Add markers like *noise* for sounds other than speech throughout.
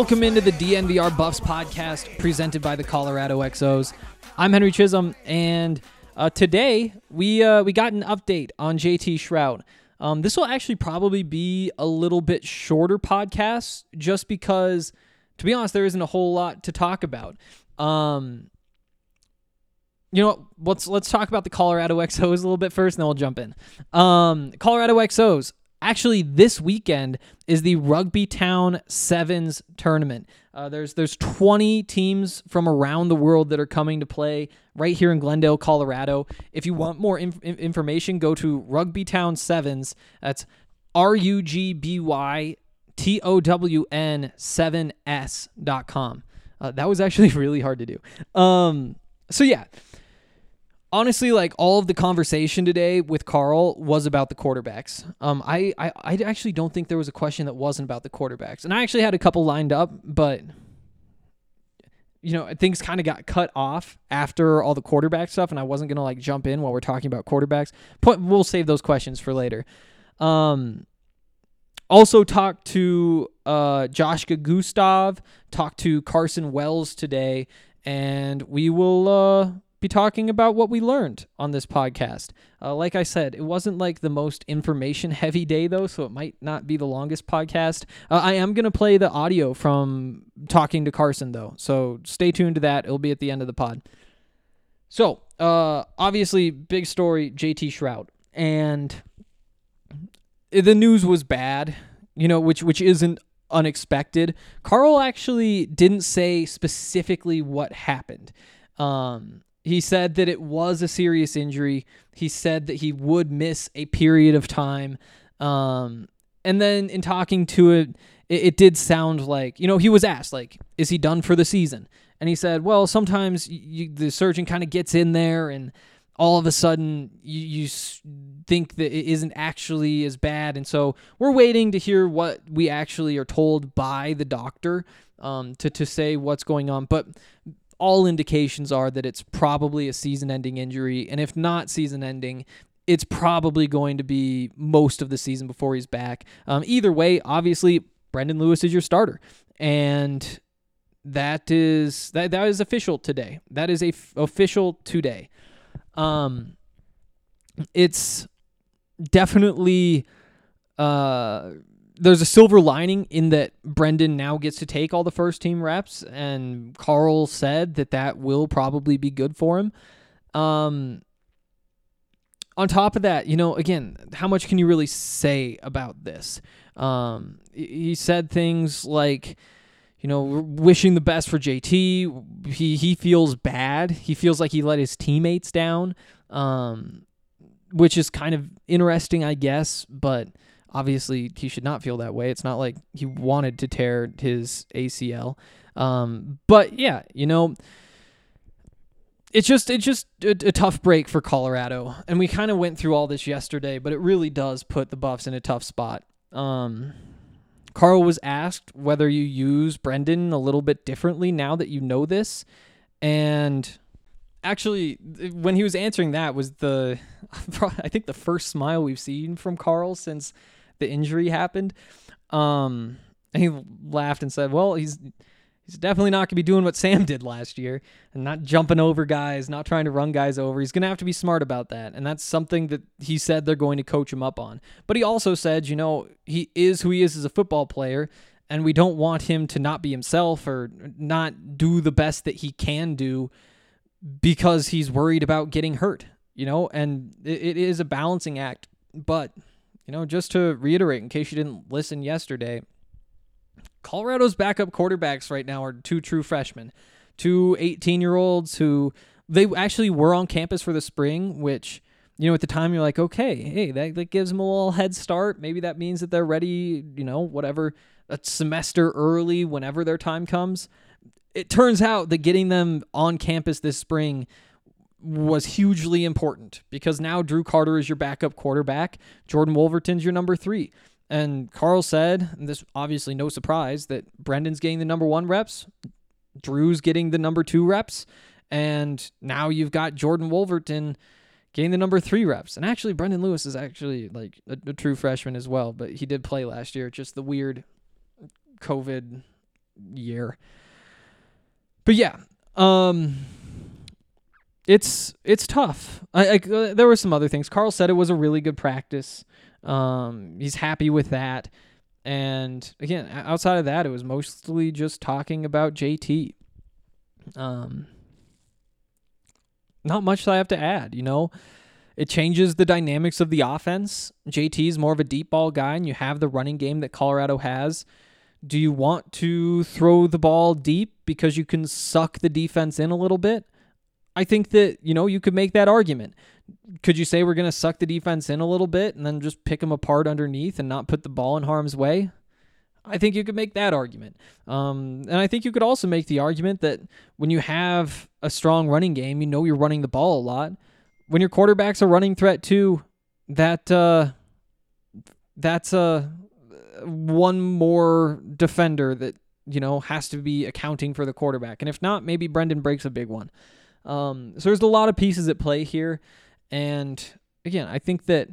Welcome into the DNVR Buffs podcast presented by the Colorado XOs. I'm Henry Chisholm, and uh, today we uh, we got an update on JT Shrout. Um, this will actually probably be a little bit shorter podcast, just because, to be honest, there isn't a whole lot to talk about. Um, you know, what? let's let's talk about the Colorado XOs a little bit first, and then we'll jump in. Um, Colorado XOs. Actually, this weekend is the Rugby Town Sevens tournament. Uh, there's there's 20 teams from around the world that are coming to play right here in Glendale, Colorado. If you want more inf- information, go to Rugby Town Sevens. That's R U G B Y T O W N 7S dot com. Uh, that was actually *laughs* really hard to do. Um, so yeah, honestly, like all of the conversation today with Karl was about the quarterbacks. Um, I, I, I actually don't think there was a question that wasn't about the quarterbacks, and I actually had a couple lined up, but you know things kind of got cut off after all the quarterback stuff, and I wasn't gonna like jump in while we're talking about quarterbacks. But we'll save those questions for later. Um, also talked to uh, Joshka Gustav, talked to Carson Wells today, and we will uh, be talking about what we learned on this podcast. Uh, like I said, it wasn't like the most information heavy day, though, so it might not be the longest podcast. Uh, I am going to play the audio from talking to Carson, though, so stay tuned to that. It'll be at the end of the pod. So, uh, obviously, big story JT Shrout. And the news was bad, you know, which which isn't unexpected. Karl actually didn't say specifically what happened. Um, he said that it was a serious injury. He said that he would miss a period of time. Um, and then in talking to it, it, it did sound like, you know, he was asked, like, is he done for the season? And he said, well, sometimes you, the surgeon kind of gets in there and all of a sudden you, you think that it isn't actually as bad. And so we're waiting to hear what we actually are told by the doctor um, to, to say what's going on. But all indications are that it's probably a season ending injury. And if not season ending, it's probably going to be most of the season before he's back. Um, either way, obviously, Brendon Lewis is your starter. And that is that that is official today. That is a f- official today. Um, it's definitely uh, there's a silver lining in that Brendon now gets to take all the first team reps, and Karl said that that will probably be good for him. Um, on top of that, you know, again, how much can you really say about this? Um, he- said things like, you know, wishing the best for JT. He he feels bad. He feels like he let his teammates down, um, which is kind of interesting, I guess. But obviously, he should not feel that way. It's not like he wanted to tear his ACL. Um, but yeah, you know, it's just it's just a, a tough break for Colorado, and we kind of went through all this yesterday, but it really does put the Buffs in a tough spot. Um, Karl was asked whether you use Brendon a little bit differently now that you know this, and actually, when he was answering that was the *laughs* I think the first smile we've seen from Karl since the injury happened. Um, and he laughed and said, "Well, he's." He's definitely not going to be doing what Sam *laughs* did last year and not jumping over guys, not trying to run guys over. He's going to have to be smart about that. And that's something that he said they're going to coach him up on. But he also said, you know, he is who he is as a football player, and we don't want him to not be himself or not do the best that he can do because he's worried about getting hurt, you know? And it, it is a balancing act. But, you know, just to reiterate, in case you didn't listen yesterday, Colorado's backup quarterbacks right now are two true freshmen, two 18 year olds who they actually were on campus for the spring, which, you know, at the time you're like, okay, hey, that, that gives them a little head start. Maybe that means that they're ready, you know, whatever, a semester early whenever their time comes. It turns out that getting them on campus this spring was hugely important because now Drew Carter is your backup quarterback. Jordan Wolverton's your number three. And Karl said, and this obviously no surprise, that Brendon's getting the number one reps, Drew's getting the number two reps, and now you've got Jordan Wolverton getting the number three reps. And actually, Brendon Lewis is actually like a, a true freshman as well, but he did play last year. Just the weird COVID year. But yeah, um, it's it's tough. I, I uh, there were some other things. Karl said it was a really good practice. Um, he's happy with that. And again, outside of that, it was mostly just talking about JT. Um, not much that I have to add, you know. It changes the dynamics of the offense. JT is more of a deep ball guy, and you have the running game that Colorado has. Do you want to throw the ball deep because you can suck the defense in a little bit? I think that, you know, you could make that argument. Could you say we're going to suck the defense in a little bit and then just pick them apart underneath and not put the ball in harm's way? I think you could make that argument. Um, and I think you could also make the argument that when you have a strong running game, you know you're running the ball a lot. When your quarterback's a running threat too, that uh, that's a one more defender that you know has to be accounting for the quarterback. And if not, maybe Brendon breaks a big one. Um, so there's a lot of pieces at play here. And again, I think that,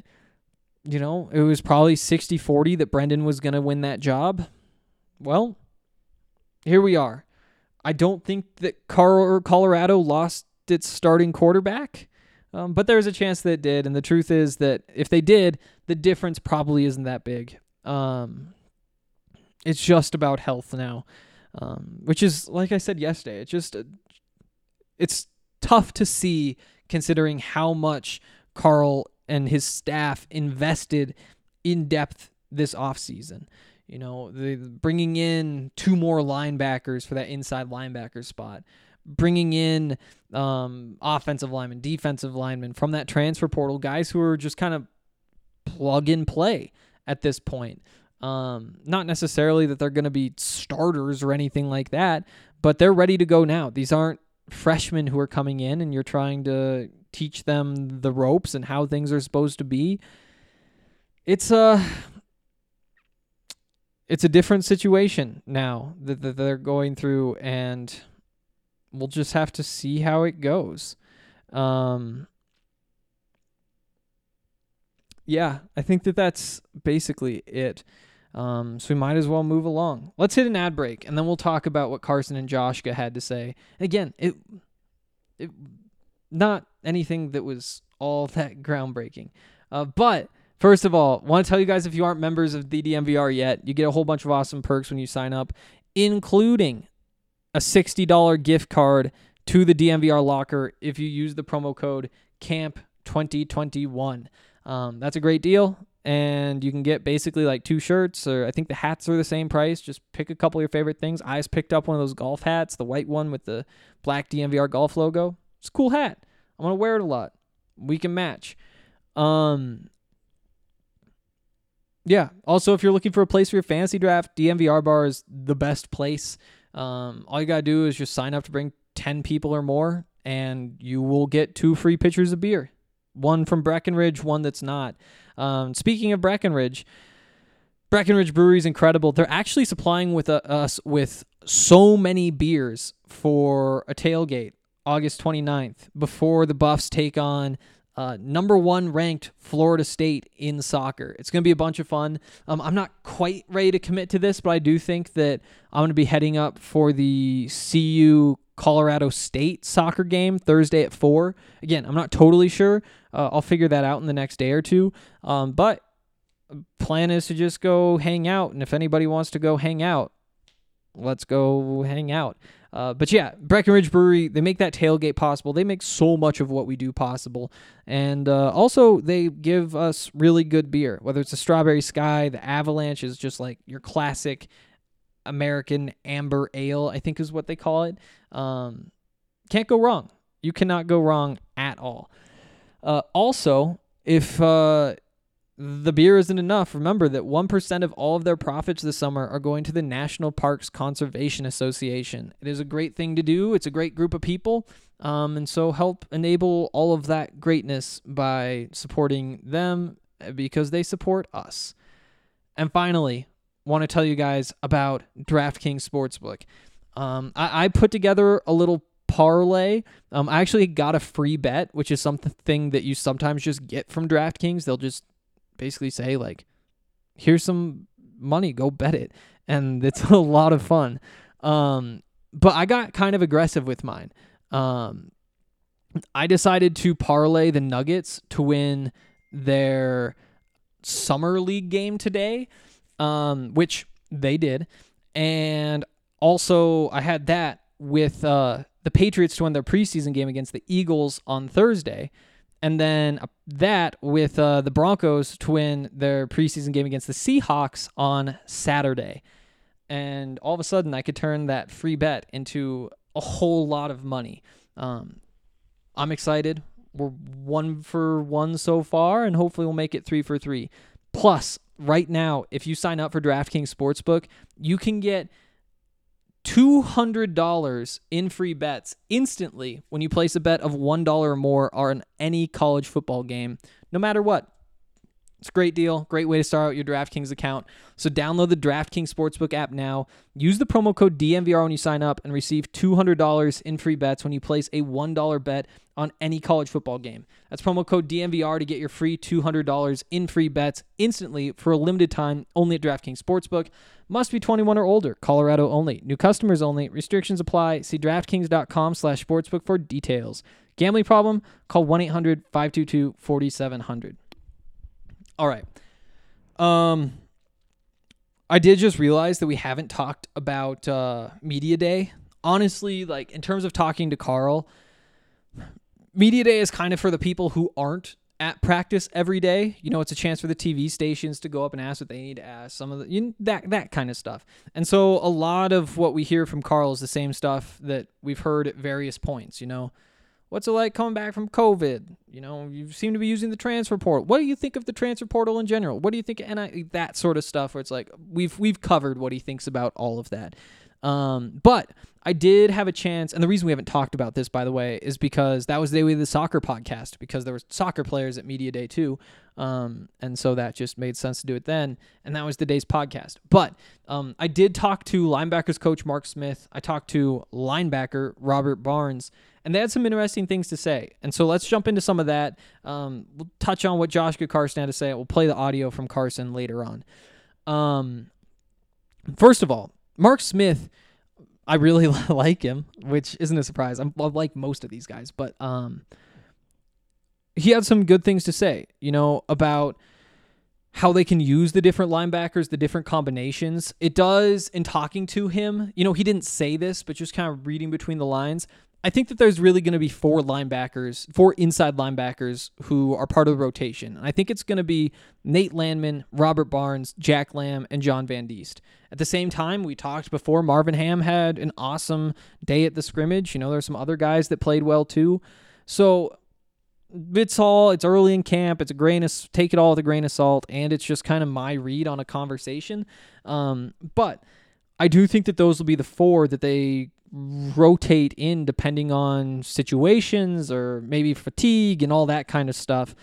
you know, it was probably 60 40 that Brendon was going to win that job. Well, here we are. I don't think that Colorado lost its starting quarterback, um, but there's a chance that it did. And the truth is that if they did, the difference probably isn't that big. Um, it's just about health now, um, which is, like I said yesterday, it's just, it's tough to see considering how much Karl and his staff invested in depth this offseason. You know, the bringing in two more linebackers for that inside linebacker spot, bringing in um, offensive linemen, defensive linemen from that transfer portal, guys who are just kind of plug and play at this point. Um, not necessarily that they're going to be starters or anything like that, but they're ready to go now. These aren't freshmen who are coming in and you're trying to teach them the ropes and how things are supposed to be. It's a it's a different situation now that, that they're going through and we'll just have to see how it goes. Um yeah, I think that that's basically it. Um, so we might as well move along. Let's hit an ad break, and then we'll talk about what Carson and Joshka had to say. Again, it, it not anything that was all *laughs* that groundbreaking. Uh, but first of all, want to tell you guys if you aren't members of the DNVR yet, you get a whole bunch of awesome perks when you sign up, including a $60 gift card to the DNVR locker if you use the promo code CAMP2021. Um, that's a great deal. And you can get basically like two shirts, or I think the hats are the same price. Just pick a couple of your favorite things. I just picked up one of those golf hats, the white one with the black DNVR golf logo. It's a cool hat. I'm gonna wear it a lot. We can match. Um, yeah. Also, if you're looking for a place for your fantasy draft, DNVR bar is the best place. Um, all you gotta do is just sign up to bring ten people or more, and you will get two free pitchers of beer. One from Breckenridge, one that's not. Um, speaking of Breckenridge, Breckenridge Brewery is incredible. They're actually supplying with uh, us with so many beers for a tailgate August 29th before the Buffs take on uh, number one ranked Florida State in soccer. It's going to be a bunch of fun. Um, I'm not quite ready to commit to this, but I do think that I'm going to be heading up for the CU Colorado State soccer game Thursday at 4. Again, I'm not totally sure. Uh, I'll figure that out in the next day or two. Um, but plan is to just go hang out. And if anybody wants to go hang out, let's go hang out. Uh, but yeah, Breckenridge Brewery, they make that tailgate possible. They make so much of what we do possible. And uh, also, they give us really good beer, whether it's the Strawberry Sky, the Avalanche is just like your classic American amber ale, I think is what they call it. Um, can't go wrong. You cannot go wrong at all. Uh, also, if uh, the beer isn't enough, remember that 1% of all of their profits this summer are going to the National Parks Conservation Association. It is a great thing to do, it's a great group of people. Um, and so help enable all of that greatness by supporting them uh, because they support us. And finally, want to tell you guys about DraftKings Sportsbook. Um, I, I put together a little parlay. Um, I actually got a free bet, which is something that you sometimes just get from DraftKings. They'll just basically say like, "Here's some money, go bet it," and *laughs* it's a lot of fun. Um, but I got kind of aggressive with mine. Um, I decided to parlay the Nuggets to win their summer league game today, um, which they did, and also I had that with uh, the Patriots to win their preseason game against the Eagles on Thursday, and then uh, that with uh, the Broncos to win their preseason game against the Seahawks on Saturday. And all of a sudden, I could turn that free bet into a whole lot of money. Um, I'm excited. We're one for one so far, and hopefully, we'll make it three for three. Plus, right now, if you sign up for DraftKings Sportsbook, you can get $200 in free bets instantly when you place a bet of $1 or more on any college football game, no matter what. It's a great deal, great way to start out your DraftKings account. So download the DraftKings Sportsbook app now. Use the promo code DNVR when you sign up and receive $200 in free bets when you place a $1 bet on any college football game. That's promo code DNVR to get your free $200 in free bets instantly for a limited time only at DraftKings Sportsbook. Must be 21 or older. Colorado only. New customers only. Restrictions apply. See DraftKings.com slash sportsbook for details. Gambling problem? Call 1-800-522-4700. All right. Um, I did just realize that we haven't talked about uh, Media Day. Honestly, like in terms of talking to Karl, Media Day is kind of for the people who aren't at practice every day. You know, it's a chance for the TV stations to go up and ask what they need to ask. Some of the you know, that that kind of stuff. And so a lot of what we hear from Karl is the same stuff that we've heard at various points. You know, what's it like coming back from COVID? You know, you seem to be using the transfer portal. What do you think of the transfer portal in general? What do you think? And that sort of stuff where it's like we've we've covered what he thinks about all of that. Um, but I did have a chance, and the reason we haven't talked about this, by the way, is because that was the day we did the soccer podcast because there were soccer players at Media Day too, um, and so that just made sense to do it then, and that was the day's podcast. But um, I did talk to linebackers coach Mark Smith. I talked to linebacker Robert Barnes, and they had some interesting things to say. And so let's jump into some of that. Um, we'll touch on what Josh Carson had to say. We'll play the audio from Carson later on. Um, first of all, Mark Smith, I really *laughs* like him, which isn't a surprise. I'm, I like most of these guys, but um, he had some good things to say, you know, about how they can use the different linebackers, the different combinations. It does, in talking to him, you know, he didn't say this, but just kind of reading between the lines, I think that there's really going to be four linebackers, four inside linebackers who are part of the rotation. And I think it's going to be Nate Landman, Robert Barnes, Jack Lamb, and John Van Diest. At the same time, we talked before, Marvin Ham had an awesome day at the scrimmage. You know, there's some other guys that played well too. So it's all it's early in camp. It's a grain of take it all with a grain of salt, and it's just kind of my read on a conversation. Um, but I do think that those will be the four that they rotate in depending on situations or maybe fatigue and all that kind of stuff.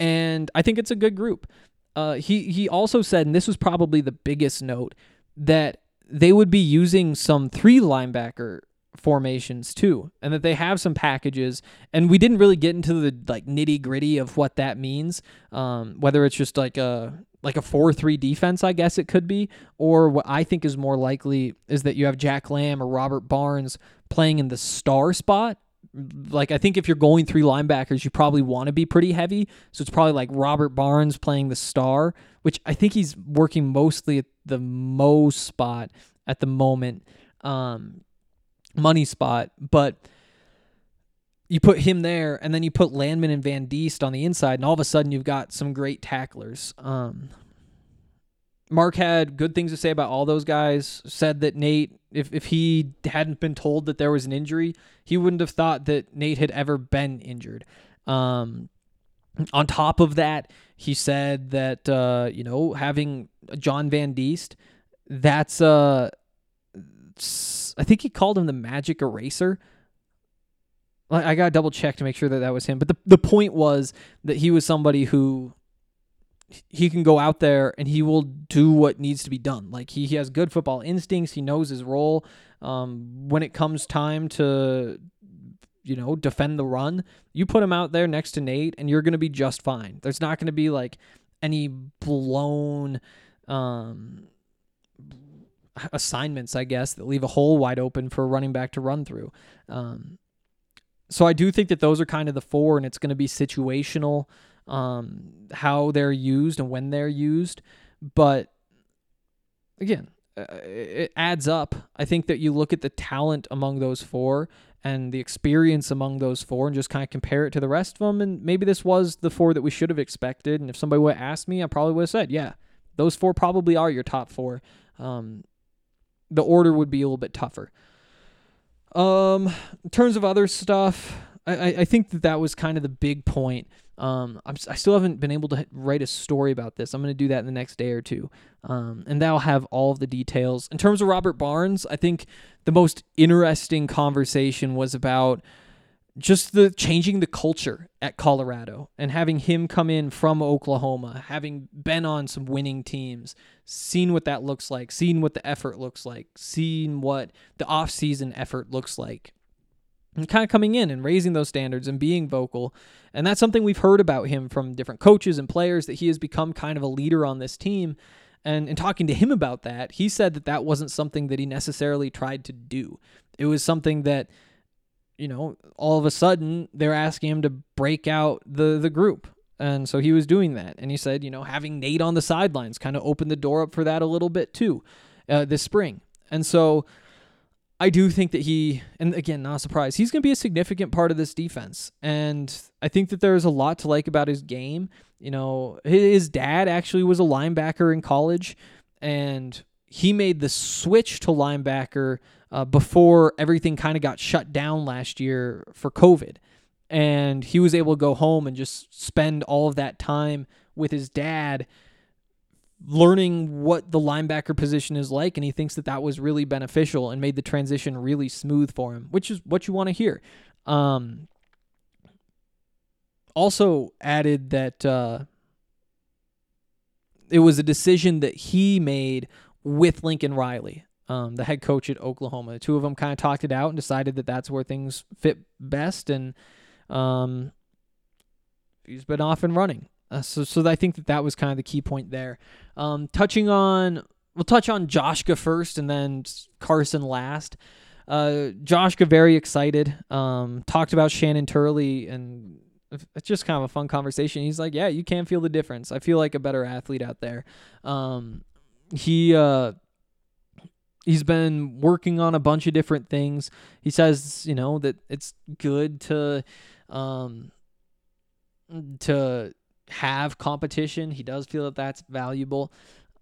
And I think it's a good group. Uh, he he also said, and this was probably the biggest note, that they would be using some three linebacker formations too, and that they have some packages. And we didn't really get into the like nitty gritty of what that means. Um, whether it's just like a like a four three defense, I guess it could be, or what I think is more likely is that you have Jack Lamb or Robert Barnes playing in the star spot. Like I think if you're going three linebackers, you probably want to be pretty heavy. So it's probably like Robert Barnes playing the star, which I think he's working mostly at the Mo spot at the moment. Um, money spot, but you put him there, and then you put Landman and Van Diest on the inside, and all of a sudden you've got some great tacklers. Um, Mark had good things to say about all those guys. Said that Nate, if, if he hadn't been told that there was an injury, he wouldn't have thought that Nate had ever been injured. Um, on top of that, he said that uh, you know having John Van Diest, that's uh, I think he called him the magic eraser. I got double check to make sure that that was him. But the, the point was that he was somebody who he can go out there and he will do what needs to be done. Like he, he has good football instincts. He knows his role. Um, when it comes time to, you know, defend the run, you put him out there next to Nate and you're going to be just fine. There's not going to be like any blown, um, assignments, I guess, that leave a hole wide open for a running back to run through. Um, so I do think that those are kind of the four, and it's going to be situational, um, how they're used and when they're used. But again, uh, it adds up. I think that you look at the talent among those four and the experience among those four and just kind of compare it to the rest of them. And maybe this was the four that we should have expected. And if somebody would have asked me, I probably would have said, yeah, those four probably are your top four. Um, the order would be a little bit tougher. Um, in terms of other stuff, I, I think that that was kind of the big point. Um, I'm, I still haven't been able to write a story about this. I'm going to do that in the next day or two. Um, and that'll have all of the details. In terms of Robert Barnes, I think the most interesting conversation was about just the changing the culture at Colorado and having him come in from Oklahoma, having been on some winning teams, seen what that looks like, seen what the effort looks like, seen what the off-season effort looks like. And kind of coming in and raising those standards and being vocal. And that's something we've heard about him from different coaches and players that he has become kind of a leader on this team. And in talking to him about that, he said that that wasn't something that he necessarily tried to do. It was something that you know, all of a sudden they're asking him to break out the the group. And so he was doing that. And he said, you know, having Nate on the sidelines kind of opened the door up for that a little bit too uh, this spring. And so I do think that he, and again, not a surprise, he's going to be a significant part of this defense. And I think that there's a lot to like about his game. You know, his dad actually was a linebacker in college, and he made the switch to linebacker uh, before everything kind of got shut down last year for COVID. And he was able to go home and just spend all of that time with his dad learning what the linebacker position is like and he thinks that that was really beneficial and made the transition really smooth for him which is what you want to hear um, also added that uh, it was a decision that he made with lincoln riley um, the head coach at Oklahoma. The two of them kind of talked it out and decided that that's where things fit best, and um, he's been off and running. Uh, so, so I think that that was kind of the key point there. Um, touching on, we'll touch on Joshka first, and then Carson last. Uh, Joshka very excited. Um, talked about Shannon Turley, and it's just kind of a fun conversation. He's like, "Yeah, you can feel the difference. I feel like a better athlete out there." Um, he uh, he's been working on a bunch of different things. He says, you know, that it's good to um to have competition. He does feel that that's valuable.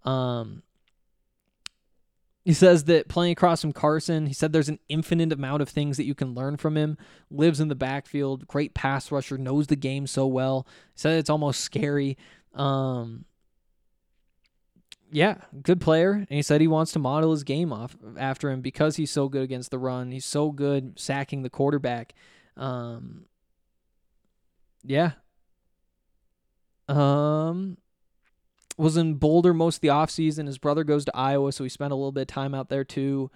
Um he says that playing across from Carson, he said there's an infinite amount of things that you can learn from him. Lives in the backfield, great pass rusher, knows the game so well. He said it's almost scary. Um, yeah, good player. And he said he wants to model his game off after him because he's so good against the run. He's so good sacking the quarterback. Um, yeah. Um, was in Boulder most of the offseason. His brother goes to Iowa, so he spent a little bit of time out there too.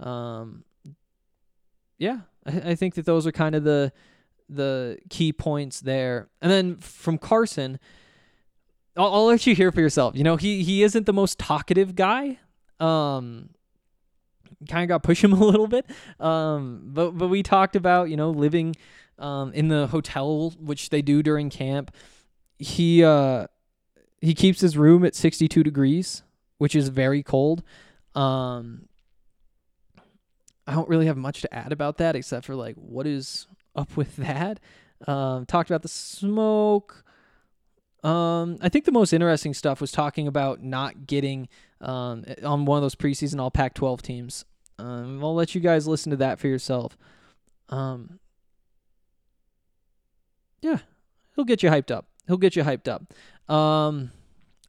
Um, yeah, I, I think that those are kind of the the key points there. And then from Carson, I'll, I'll let you hear for yourself. You know, he he isn't the most talkative guy. Um, kind of got push him *laughs* a little bit. Um, but but we talked about you know living um in the hotel which they do during camp. He uh he keeps his room at 62 degrees, which is very cold. Um, I don't really have much to add about that except for like what is up with *laughs* that. Um, talked about the smoke. Um, I think the most interesting stuff was talking about not getting um, on one of those preseason All Pac-12 teams. Um, I'll let you guys listen to that for yourself. Um, yeah, he'll get you hyped up. He'll get you hyped up. Um,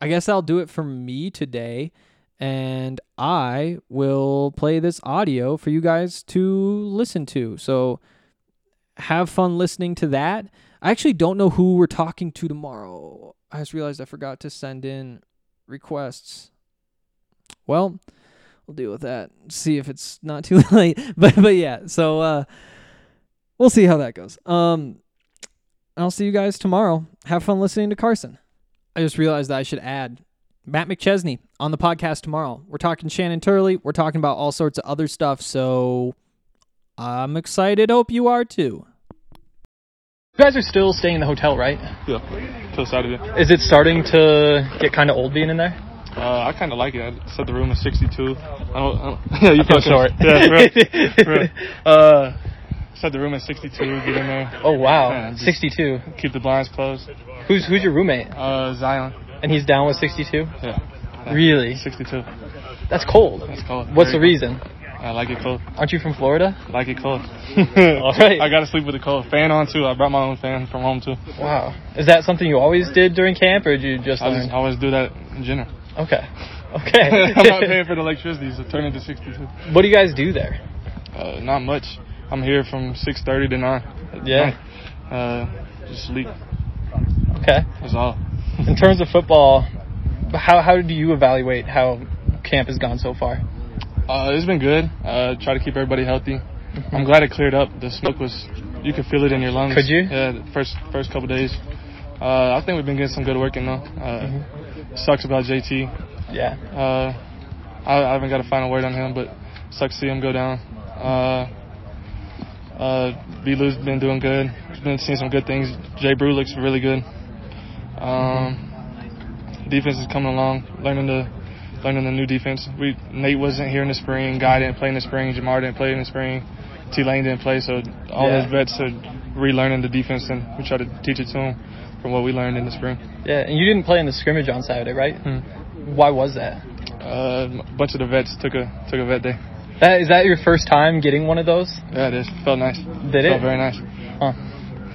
I guess I'll do it for me today, and I will play this audio for you guys to listen to. So have fun listening to that. I actually don't know who we're talking to tomorrow. I just realized I forgot to send in requests. Well, we'll deal with that. See if it's not too *laughs* late. But but yeah, so uh we'll see how that goes. Um I'll see you guys tomorrow. Have fun listening to Carson. I just realized that I should add Matt McChesney on the podcast tomorrow. We're talking Shannon Turley. We're talking about all sorts of other stuff. So I'm excited. Hope you are too. You guys are still staying in the hotel, right? Yeah, till Saturday. Is it starting to get kind of old being in there? Uh, I kind of like it. I said the room is 62. I don't, I don't, *laughs* yeah, you I feel short. Yeah, real, *laughs* real. Uh, said the room is 62. Get in there. Oh wow, Yeah, 62. Keep the blinds closed. Who's who's your roommate? Uh, Zion. And he's down with 62. Yeah. Really? 62. That's cold. That's cold. What's the Very reason? cold. I like it cold. Aren't you from Florida? I like it cold. *laughs* *laughs* All right. I gotta sleep with the cold. Fan on too. I brought my own fan from home too. Wow. Is that something you always did during camp, or did you just I learn? just always do that in general. Okay. *laughs* Okay. I'm not paying for the electricity, so turn it to 62. what do you guys do there? Uh, not much. I'm here from 6:30 to 9. Yeah. Uh, just sleep. Okay. That's all. In terms of football, how how do you evaluate how camp has gone so far? Uh, it's been good. Uh, try to keep everybody healthy. I'm glad it cleared up. The smoke was, you could feel it in your lungs. Could you? Yeah, the first first couple days. Uh, I think we've been getting some good work in though. Uh, Sucks about JT. Yeah. Uh, I, I haven't got a final word on him, but sucks to see him go down. Uh, uh, B-Lou's been doing good. He's been seeing some good things. Jay Brew looks really good. Um, defense is coming along, learning the learning the new defense. We Nate wasn't here in the spring. Guy didn't play in the spring. Jamar didn't play in the spring. T Lane didn't play. So all Yeah. those vets are relearning the defense, and we try to teach it to them from what we learned in the spring. Yeah. And you didn't play in the scrimmage on Saturday, right? Hmm. Why was that? Uh, a bunch of the vets took a took a vet day. That is that your first time getting one of those? Yeah, it is. Felt nice. Did it? Felt very nice. Huh.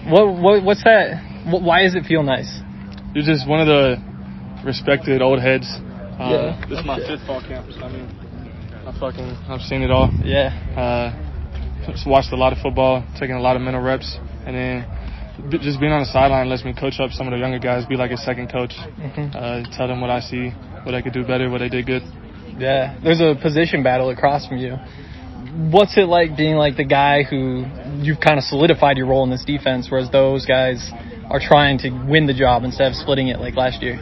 What what what's that? Why does it feel nice? You're just one of the respected old heads. Uh, Yeah. This is my fifth fall camp. So I mean, I fucking I've seen it all. Yeah. Uh, just watched a lot of football, taking a lot of mental reps, and then just being on the sideline lets me coach up some of the younger guys, be like a second coach. Mhm. Uh, tell them what I see, what I could do better, what they did good. Yeah. There's a position battle across from you. What's it like being like the guy who you've kind of solidified your role in this defense, whereas those guys are trying to win the job instead of splitting it like last year?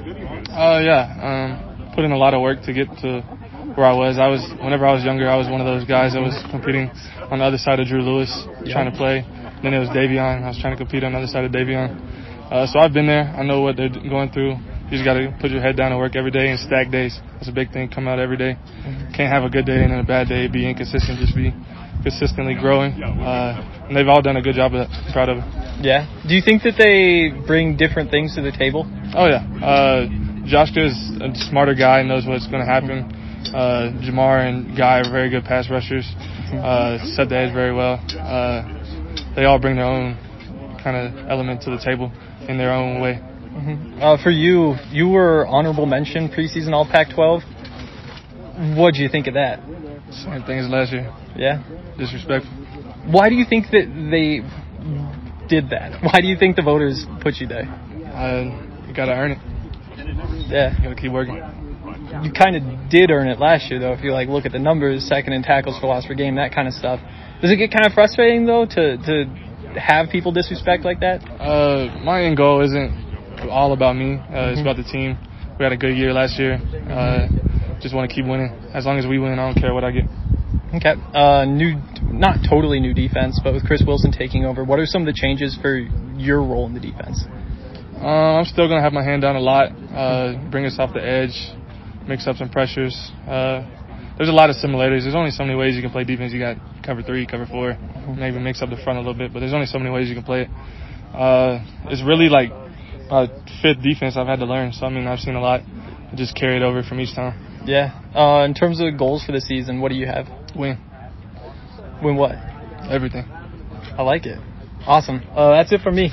Uh, yeah. Um, put in a lot of work to get to where I was. I was whenever I was younger, I was one of those guys that was competing on the other side of Drew Lewis, trying to play. Then it was Davion. I was trying to compete on the other side of Davion. Uh, so I've been there. I know what they're going through. You just got to put your head down and work every day and stack days. That's a big thing. Come out every day. Can't have a good day and then a bad day. Be inconsistent. Just be consistently growing. Uh, and they've all done a good job of that. I'm proud of them. Yeah. Do you think that they bring different things to the table? Oh yeah. Uh, Joshua is a smarter guy, and knows what's going to happen. Uh, Jamar and Guy are very good pass rushers. Uh, set the edge very well. Uh, they all bring their own kind of element to the table in their own way. Uh, for you, you were honorable mention preseason All Pac-12. What do you think of that? Same thing as last year. Yeah. Disrespectful. Why do you think that they did that? Why do you think the voters put you there? Uh, you got to earn it. Yeah. You got to keep working. You kind of did earn it last year, though. If you like look at the numbers, second in tackles for loss per game, that kind of stuff. Does it get kind of frustrating though to to have people disrespect like that? Uh, my end goal isn't all about me. Uh, It's about the team. We had a good year last year. Uh, just want to keep winning. As long as we win, I don't care what I get. Okay. Uh, new, not totally new defense, but with Chris Wilson taking over, what are some of the changes for your role in the defense? Uh, I'm still gonna have my hand down a lot. Uh, bring us off the edge, mix up some pressures. Uh, there's a lot of similarities. There's only so many ways you can play defense. You got cover three, cover four, maybe mix up the front a little bit, but there's only so many ways you can play it. Uh, it's really like a fifth defense I've had to learn. So I mean, I've seen a lot. I just carry it over from each time. Yeah. Uh, in terms of goals for the season, what do you have? Win Win what? everything. I like it. Awesome. Uh, that's it for me.